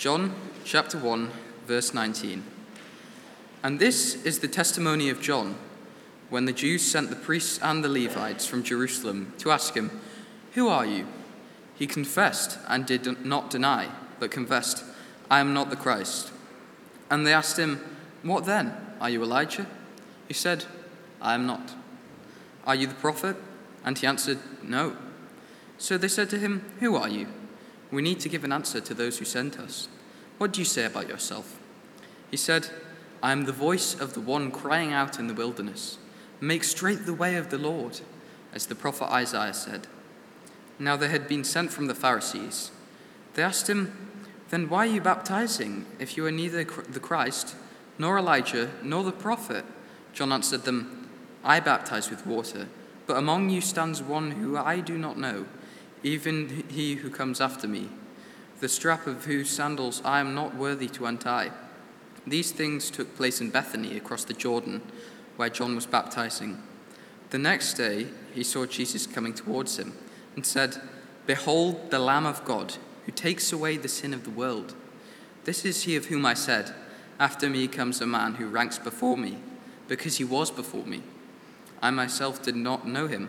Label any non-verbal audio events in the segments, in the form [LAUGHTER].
John chapter 1, verse 19. And this is the testimony of John when the Jews sent the priests and the Levites from Jerusalem to ask him, Who are you? He confessed and did not deny, but confessed, I am not the Christ. And they asked him, What then? Are you Elijah? He said, I am not. Are you the prophet? And he answered, No. So they said to him, Who are you? We need to give an answer to those who sent us. What do you say about yourself? He said, I am the voice of the one crying out in the wilderness, Make straight the way of the Lord, as the prophet Isaiah said. Now they had been sent from the Pharisees. They asked him, Then why are you baptizing, if you are neither the Christ, nor Elijah, nor the prophet? John answered them, I baptize with water, but among you stands one who I do not know even he who comes after me, the strap of whose sandals I am not worthy to untie. These things took place in Bethany across the Jordan, where John was baptizing. The next day he saw Jesus coming towards him and said, Behold the Lamb of God, who takes away the sin of the world. This is he of whom I said, After me comes a man who ranks before me, because he was before me. I myself did not know him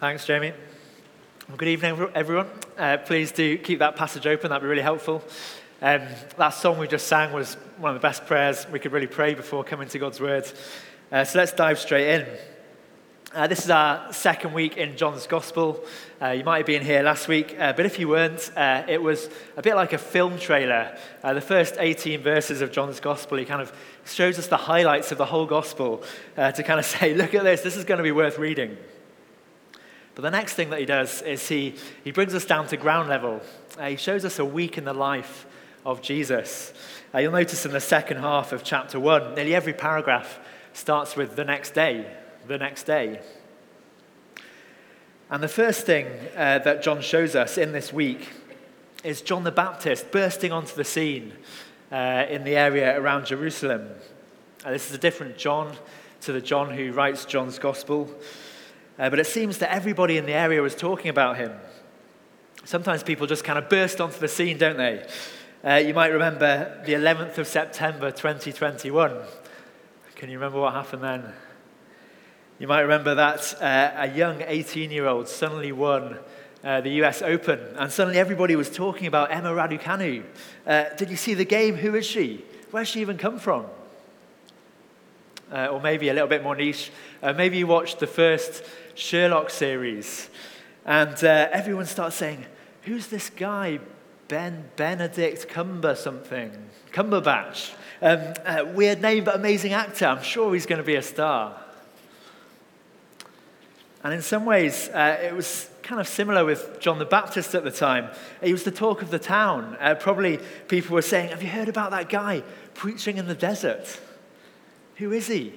Thanks, Jamie. Well, good evening, everyone. Uh, please do keep that passage open, that'd be really helpful. Um, that song we just sang was one of the best prayers we could really pray before coming to God's Word. Uh, so let's dive straight in. Uh, this is our second week in John's Gospel. Uh, you might have been here last week, uh, but if you weren't, uh, it was a bit like a film trailer. The first 18 verses of John's Gospel, he kind of shows us the highlights of the whole Gospel to kind of [LAUGHS] say, look at this, this is going to be worth reading. But the next thing that he does is he, he brings us down to ground level. Uh, he shows us a week in the life of Jesus. Uh, you'll notice in the second half of chapter 1, nearly every paragraph starts with the next day, the next day. And the first thing uh, that John shows us in this week is John the Baptist bursting onto the scene uh, in the area around Jerusalem. Uh, this is a different John to the John who writes John's Gospel. Uh, but it seems that everybody in the area was talking about him. Sometimes people just kind of burst onto the scene, don't they? Uh, you might remember the 11th of September 2021. Can you remember what happened then? You might remember that uh, a young 18 year old suddenly won uh, the US Open, and suddenly everybody was talking about Emma Raducanu. Uh, did you see the game? Who is she? Where's she even come from? Uh, or maybe a little bit more niche. Uh, maybe you watched the first Sherlock series, and uh, everyone starts saying, Who's this guy? Ben Benedict Cumber something. Cumberbatch. Um, uh, weird name, but amazing actor. I'm sure he's going to be a star. And in some ways, uh, it was kind of similar with John the Baptist at the time. He was the talk of the town. Uh, probably people were saying, Have you heard about that guy preaching in the desert? Who is he?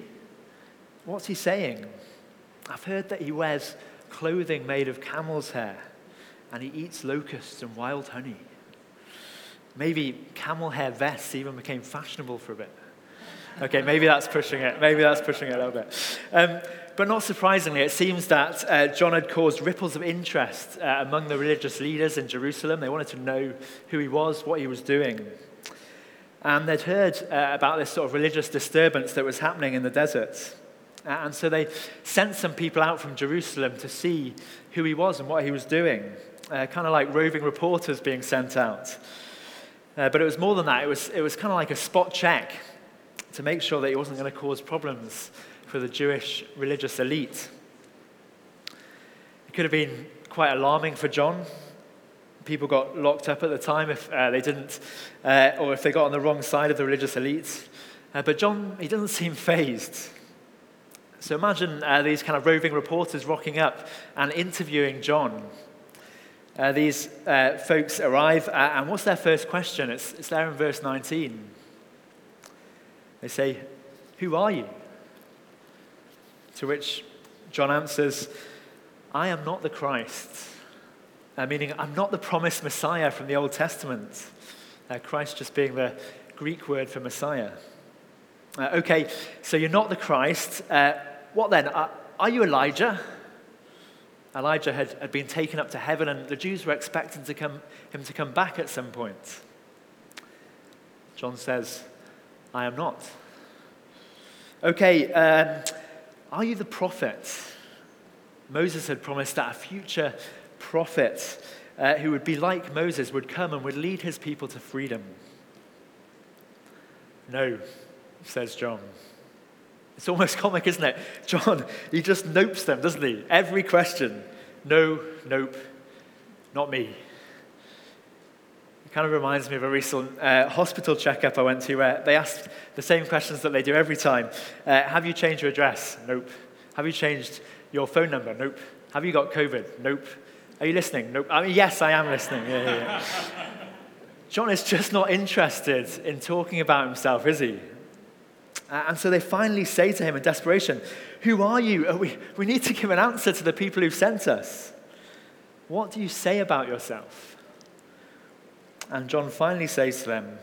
What's he saying? I've heard that he wears clothing made of camel's hair and he eats locusts and wild honey. Maybe camel hair vests even became fashionable for a bit. Okay, maybe that's pushing it. Maybe that's pushing it a little bit. Um, but not surprisingly, it seems that uh, John had caused ripples of interest uh, among the religious leaders in Jerusalem. They wanted to know who he was, what he was doing. And they'd heard uh, about this sort of religious disturbance that was happening in the desert. Uh, and so they sent some people out from Jerusalem to see who he was and what he was doing, uh, kind of like roving reporters being sent out. Uh, but it was more than that, it was, it was kind of like a spot check to make sure that he wasn't going to cause problems for the Jewish religious elite. It could have been quite alarming for John. People got locked up at the time if uh, they didn't, uh, or if they got on the wrong side of the religious elite. Uh, but John, he doesn't seem fazed. So imagine uh, these kind of roving reporters rocking up and interviewing John. Uh, these uh, folks arrive, and what's their first question? It's, it's there in verse 19. They say, Who are you? To which John answers, I am not the Christ. Uh, meaning, I'm not the promised Messiah from the Old Testament. Uh, Christ just being the Greek word for Messiah. Uh, okay, so you're not the Christ. Uh, what then? Uh, are you Elijah? Elijah had, had been taken up to heaven, and the Jews were expecting to come, him to come back at some point. John says, I am not. Okay, um, are you the prophet? Moses had promised that a future prophet uh, who would be like Moses would come and would lead his people to freedom. No, says John. It's almost [LAUGHS] comic, isn't it? John, he just nopes them, doesn't he? Every question. No, nope, not me. It kind of reminds me of a recent uh, hospital checkup I went to where they asked the same questions that they do every time. Uh, have you changed your address? Nope. Have you changed your phone number? Nope. Have you got COVID? Nope. Are you listening? Nope. I mean, yes, I am listening. Yeah, yeah, yeah. John is just not interested in talking about himself, is he? And so they finally say to him in desperation, Who are you? Uh, we, we need to give an answer to the people who've sent us. What do you say about yourself? And John finally says to them,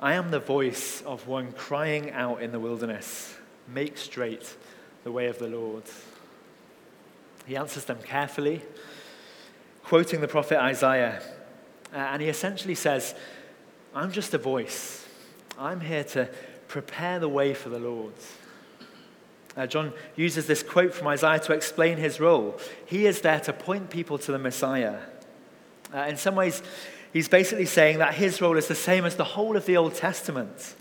I am the voice of one crying out in the wilderness, Make straight the way of the Lord. He answers them carefully, quoting the prophet Isaiah. Uh, and he essentially says, I'm just a voice. I'm here to prepare the way for the Lord. Uh, John uses this quote from Isaiah to explain his role. He is there to point people to the Messiah. Uh, in some ways, he's basically saying that his role is the same as the whole of the Old Testament.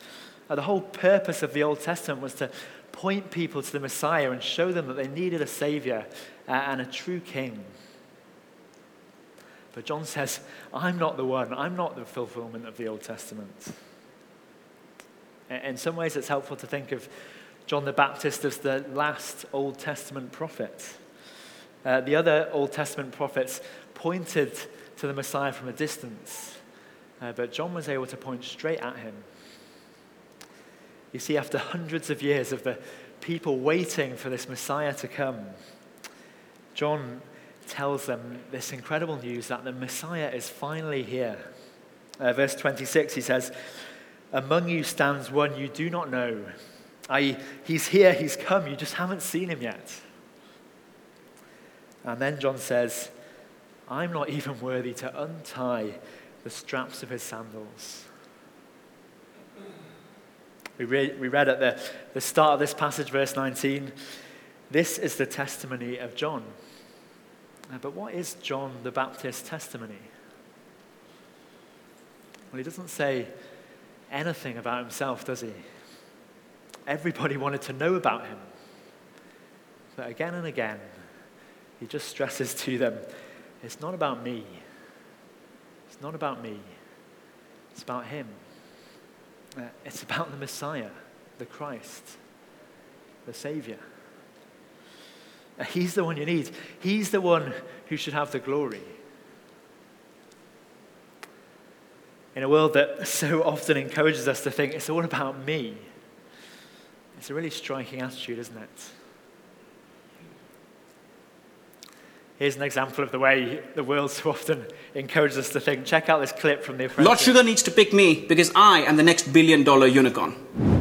Uh, the whole purpose of the Old Testament was to point people to the Messiah and show them that they needed a Savior uh, and a true King. But John says, I'm not the one. I'm not the fulfillment of the Old Testament. In some ways, it's helpful to think of John the Baptist as the last Old Testament prophet. Uh, the other Old Testament prophets pointed to the Messiah from a distance, uh, but John was able to point straight at him. You see, after hundreds of years of the people waiting for this Messiah to come, John tells them this incredible news that the Messiah is finally here. Uh, verse 26, he says, Among you stands one you do not know. I, he's here, he's come, you just haven't seen him yet. And then John says, I'm not even worthy to untie the straps of his sandals. We read, we read at the, the start of this passage, verse 19, this is the testimony of John. Uh, but what is John the Baptist's testimony? Well, he doesn't say anything about himself, does he? Everybody wanted to know about him. But again and again, he just stresses to them it's not about me. It's not about me. It's about him. Uh, it's about the Messiah, the Christ, the Savior. He's the one you need. He's the one who should have the glory. In a world that so often encourages us to think it's all about me, it's a really striking attitude, isn't it? Here's an example of the way the world so often encourages us to think. Check out this clip from The Apprentice. Lord Sugar needs to pick me because I am the next billion dollar unicorn.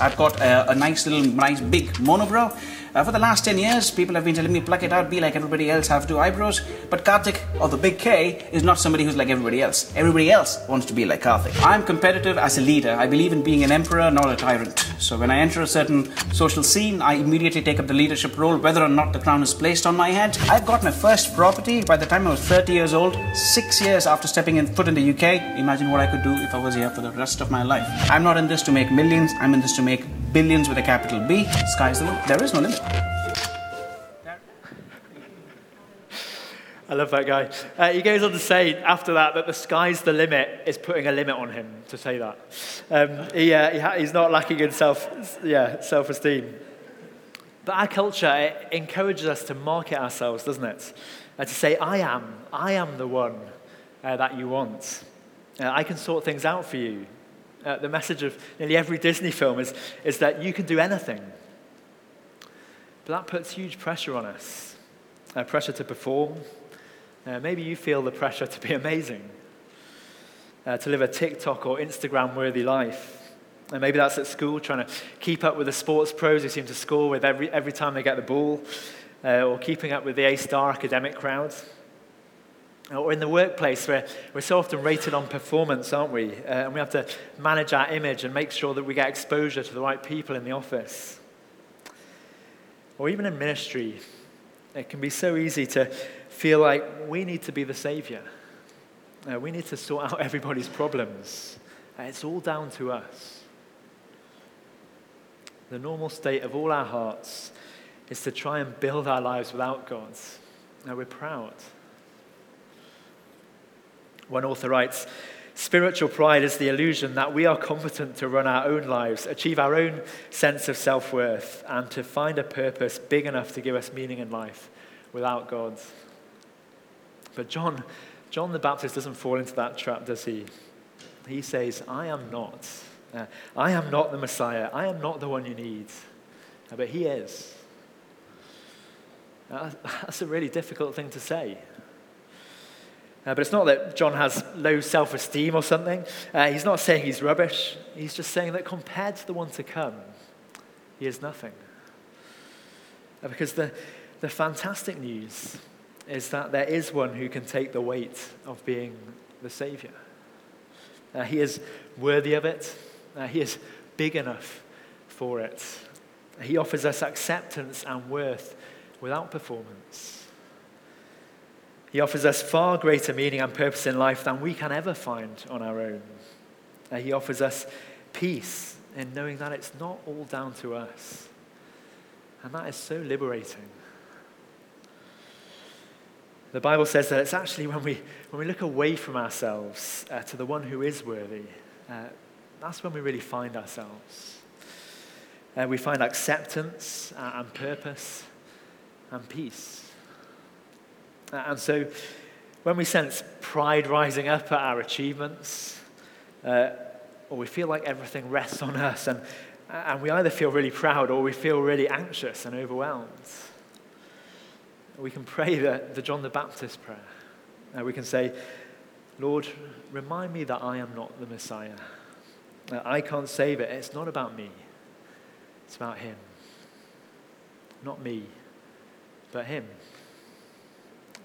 I've got a, a nice little, nice big monobrow. Uh, for the last 10 years, people have been telling me, pluck it out, be like everybody else, have two eyebrows. But Karthik, or the big K, is not somebody who's like everybody else. Everybody else wants to be like Karthik. I'm competitive as a leader. I believe in being an emperor, not a tyrant. So when I enter a certain social scene, I immediately take up the leadership role, whether or not the crown is placed on my head. I've got my first property by the time I was 30 years old, six years after stepping in foot in the UK. Imagine what I could do if I was here for the rest of my life. I'm not in this to make millions, I'm in this to make billions with a capital B. Sky's the limit. There is no limit. I love that guy. Uh, he goes on to say after that that the sky's the limit is putting a limit on him to say that. Um, he, uh, he ha- he's not lacking in self, yeah, self-esteem. But our culture encourages us to market ourselves, doesn't it? Uh, to say, I am, I am the one uh, that you want. Uh, I can sort things out for you. Uh, the message of nearly every Disney film is, is that you can do anything. But that puts huge pressure on us uh, pressure to perform. Uh, maybe you feel the pressure to be amazing, uh, to live a TikTok or Instagram worthy life. And maybe that's at school, trying to keep up with the sports pros who seem to score with every, every time they get the ball, uh, or keeping up with the A star academic crowd. Or in the workplace, where we're so often rated on performance, aren't we? Uh, and we have to manage our image and make sure that we get exposure to the right people in the office. Or even in ministry, it can be so easy to feel like we need to be the savior. Uh, we need to sort out [LAUGHS] everybody's problems. Uh, it's all down to us. The normal state of all our hearts is to try and build our lives without God. Now we're proud. One author writes Spiritual pride is the illusion that we are competent to run our own lives, achieve our own sense of self worth, and to find a purpose big enough to give us meaning in life without God. But John, John the Baptist doesn't fall into that trap, does he? He says, I am not. Uh, I am not the Messiah. I am not the one you need. Uh, but he is. Uh, that's [LAUGHS] a really difficult thing to say. Uh, but it's not that John has low self esteem or something. Uh, he's not saying he's rubbish. He's just saying that compared to the one to come, he is nothing. Uh, because the, the fantastic news is that there is one who can take the weight of being the Savior. Uh, he is worthy of it, uh, he is big enough for it. He offers us acceptance and worth without performance. He offers us far greater meaning and purpose in life than we can ever find on our own. Uh, he offers us peace in knowing that it's not all down to us. And that is so liberating. The Bible says that it's actually when we, when we look away from ourselves uh, to the one who is worthy, uh, that's when we really find ourselves. Uh, we find acceptance uh, and purpose and peace. Uh, and so when we sense pride rising up at our achievements, uh, or we feel like everything rests on us, and, and we either feel really proud or we feel really anxious and overwhelmed, we can pray the, the John the Baptist prayer. Uh, we can say, Lord, remind me that I am not the Messiah. I can't save it. It's not about me, it's about Him. Not me, but Him.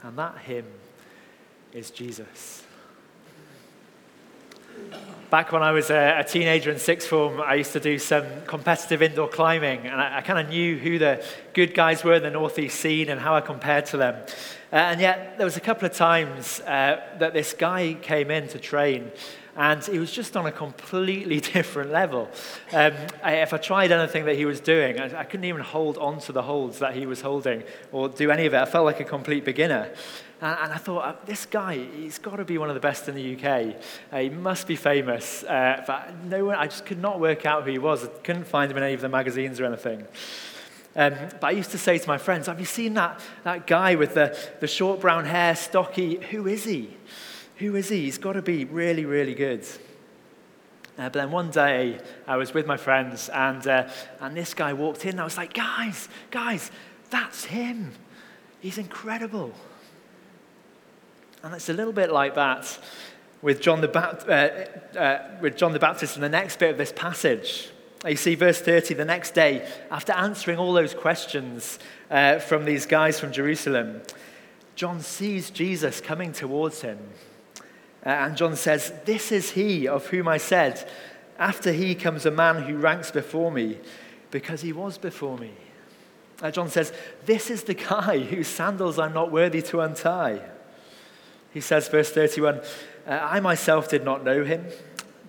And that Him is Jesus. Back when I was a, a, teenager in sixth form, I used to do some competitive indoor climbing, and I, I kind of knew who the good guys were in the northeast scene and how I compared to them. Uh, and yet, there was a couple of times uh, that this guy came in to train, and he was just on a completely [LAUGHS] different level. Um, I, if I tried anything that he was doing, I, I, couldn't even hold on to the holds that he was holding or do any of it. I felt like a complete beginner. And, and I thought, uh, this guy, he's got to be one of the best in the UK. Uh, he must be famous. Uh, but no one, I just could not work out who he was. I couldn't find him in any of the magazines or anything. Um, but I used to say to my friends, Have you seen that, that guy with the, the short brown hair, stocky? Who is he? Who is he? He's got to be really, really good. Uh, but then one day I was with my friends and, uh, and this guy walked in and I was like, guys, guys, that's him. He's incredible. And it's a little bit like that with John the, uh, uh, with John the Baptist in the next bit of this passage. You see, verse 30, the next day, after answering all those questions uh, from these guys from Jerusalem, John sees Jesus coming towards him. Uh, and John says, This is he of whom I said, After he comes a man who ranks before me, because he was before me. Uh, John says, This is the guy whose sandals I'm not worthy to untie. He says, verse 31, uh, I myself did not know him,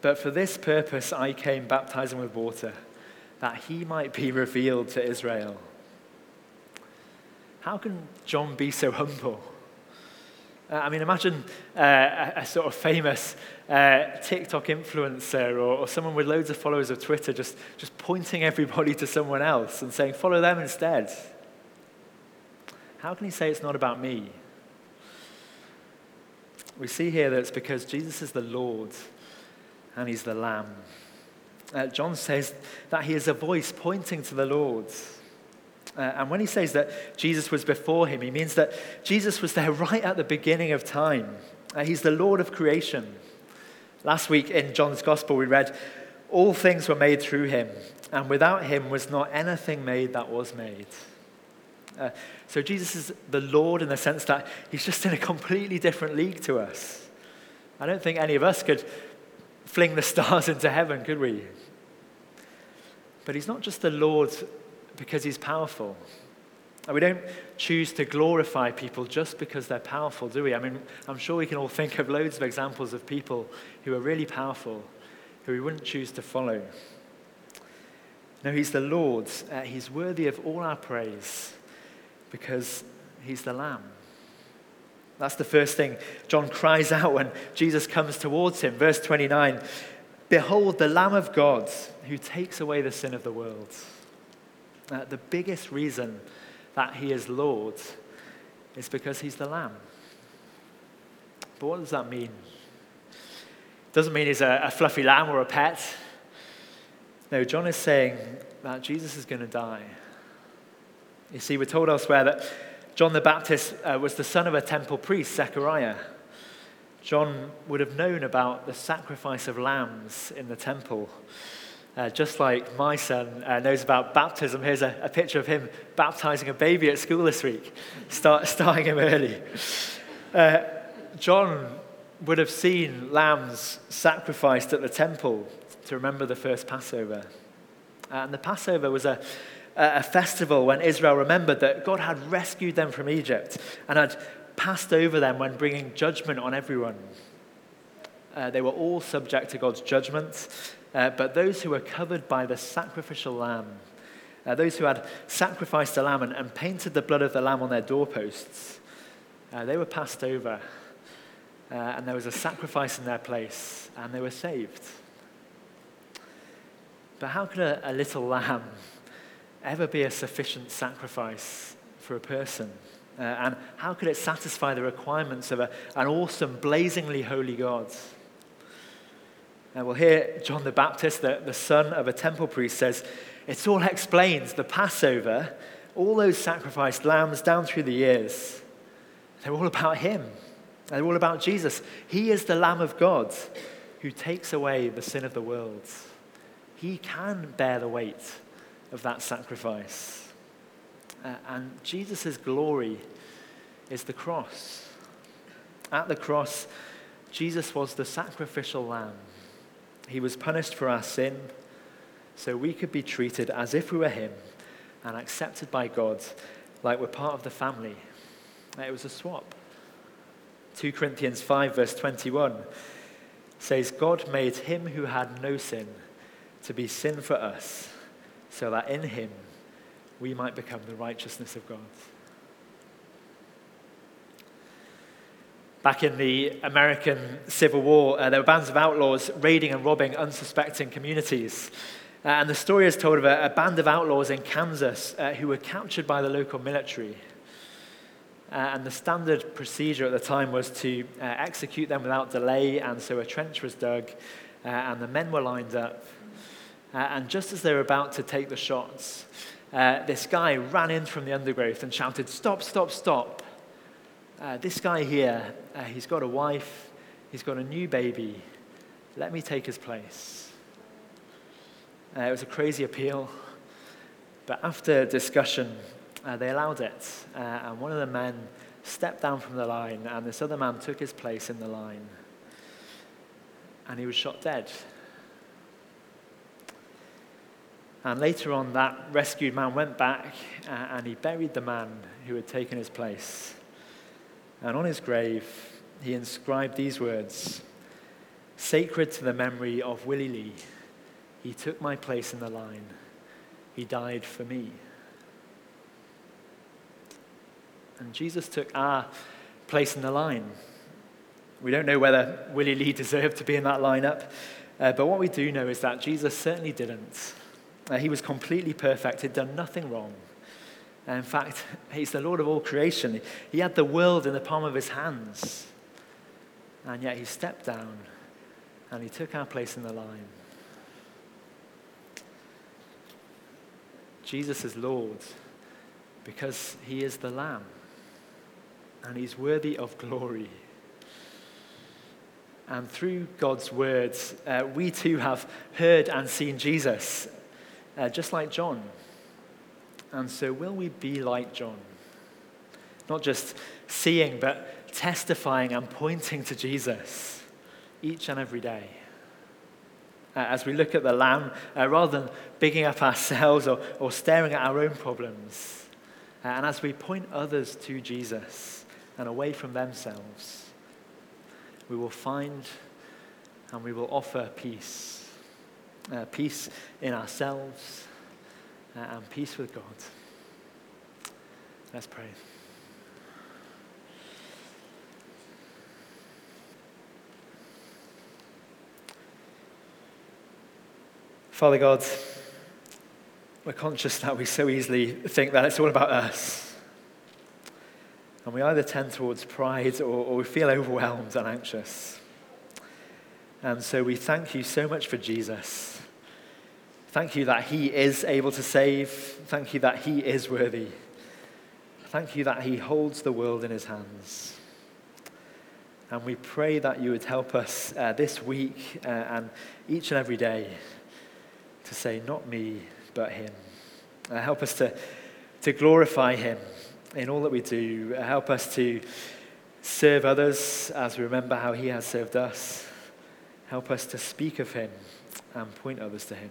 but for this purpose I came baptizing with water, that he might be revealed to Israel. How can John be so humble? Uh, I mean, imagine uh, a, a, sort of famous uh, TikTok influencer or, or, someone with loads of followers of Twitter just, just pointing everybody to someone else and saying, follow them instead. How can he say it's not about me? We see here that it's because Jesus is the Lord and he's the Lamb. Uh, John says that he is a voice pointing to the Lord. Uh, and when he says that Jesus was before him, he means that Jesus was there right at the beginning of time. Uh, he's the Lord of creation. Last week in John's Gospel, we read, All things were made through him, and without him was not anything made that was made. Uh, so Jesus is the Lord in the sense that he's just in a completely different league to us. I don't think any of us could fling the [LAUGHS] stars into heaven, could we? But he's not just the Lord because he's powerful. We don't choose to glorify people just because they're powerful, do we? I mean, I'm sure we can all think of loads of examples of people who are really powerful who we wouldn't choose to follow. No, he's the Lord. Uh, he's worthy of all our praise because he's the Lamb. That's the first thing John cries out when Jesus comes towards him. Verse 29 Behold, the Lamb of God who takes away the sin of the world. Uh, the biggest reason that he is Lord is because he's the Lamb. But what does that mean? It doesn't mean he's a, a fluffy lamb or a pet. No, John is saying that Jesus is going to die. You see, we're told elsewhere that John the Baptist uh, was the son of a temple priest, Zechariah. John would have known about the sacrifice of lambs in the temple. Uh, just like my son uh, knows about baptism, here's a, a, picture of him baptizing a baby at school this week, start, [LAUGHS] starting him early. Uh, John would have seen lambs sacrificed at the temple to remember the first Passover. And the Passover was a, a festival when Israel remembered that God had rescued them from Egypt and had passed over them when bringing judgment on everyone. Uh, they were all subject to God's judgment, uh, but those who were covered by the sacrificial lamb, uh, those who had sacrificed a lamb and, and, painted the blood of the lamb on their doorposts, uh, they were passed over. Uh, and there was a sacrifice in their place, and they were saved. But how could a, a little lamb ever be a sufficient sacrifice for a person? Uh, and how could it satisfy the requirements of a, an awesome, blazingly holy God? And we'll hear John the Baptist, the, the son of a temple priest, says, It's all explained. The Passover, all those sacrificed lambs down through the years, they're all about him. They're all about Jesus. He is the Lamb of God who takes away the sin of the world. He can bear the weight of that sacrifice. Uh, and Jesus' glory is the cross. At the cross, Jesus was the sacrificial lamb he was punished for our sin so we could be treated as if we were Him and accepted by God like we're part of the family. It was a swap. 2 Corinthians 5, verse 21 says, God made him who had no sin to be sin for us, so that in him we might become the righteousness of God. Back in the American Civil War, uh, there were bands of outlaws raiding and robbing unsuspecting communities. Uh, and the story is told of a, a band of outlaws in Kansas uh, who were captured by the local military. Uh, and the standard procedure at the time was to uh, execute them without delay, and so a trench was dug, uh, and the men were lined up. and just as they were about to take the shots, this guy ran in from the undergrowth and shouted, Stop, stop, stop. Uh, this guy here, uh, he's got a wife, he's got a new baby. Let me take his place. Uh, it was a crazy appeal, but after discussion, uh, they allowed it. Uh, and one of the men stepped down from the line, and this other man took his place in the line. And he was shot dead. And later on, that rescued man went back uh, and he buried the man who had taken his place. And on his grave, he inscribed these words Sacred to the memory of Willie Lee, he took my place in the line. He died for me. And Jesus took our place in the line. We don't know whether Willie Lee deserved to be in that lineup, uh, but what we do know is that Jesus certainly didn't. Uh, he was completely perfect, he'd done nothing wrong. In fact, [LAUGHS] he's the Lord of all creation. He had the world in the palm of his hands. And yet he stepped down and he took our place in the line. Jesus is Lord because he is the Lamb and he's worthy of glory. And through God's words, uh, we too have heard and seen Jesus, uh, just like John. And so, will we be like John? Not just seeing, but testifying and pointing to Jesus each and every day. Uh, as we look at the Lamb, uh, rather than bigging up ourselves or, or staring at our own problems, uh, and as we point others to Jesus and away from themselves, we will find and we will offer peace. Uh, peace in ourselves Uh, and peace with God. Let's pray. Father God, we're conscious that we so easily think that it's all about us. And we either tend towards pride or, or we feel overwhelmed and anxious. And so we thank you so much for Jesus. Thank you that he is able to save. Thank you that he is worthy. Thank you that he holds the world in his hands. And we pray that you would help us uh, this week uh, and each and every day to say, not me, but him. Uh, help us to, to glorify him in all that we do. Help us to serve others as we remember how he has served us. Help us to speak of him and point others to him.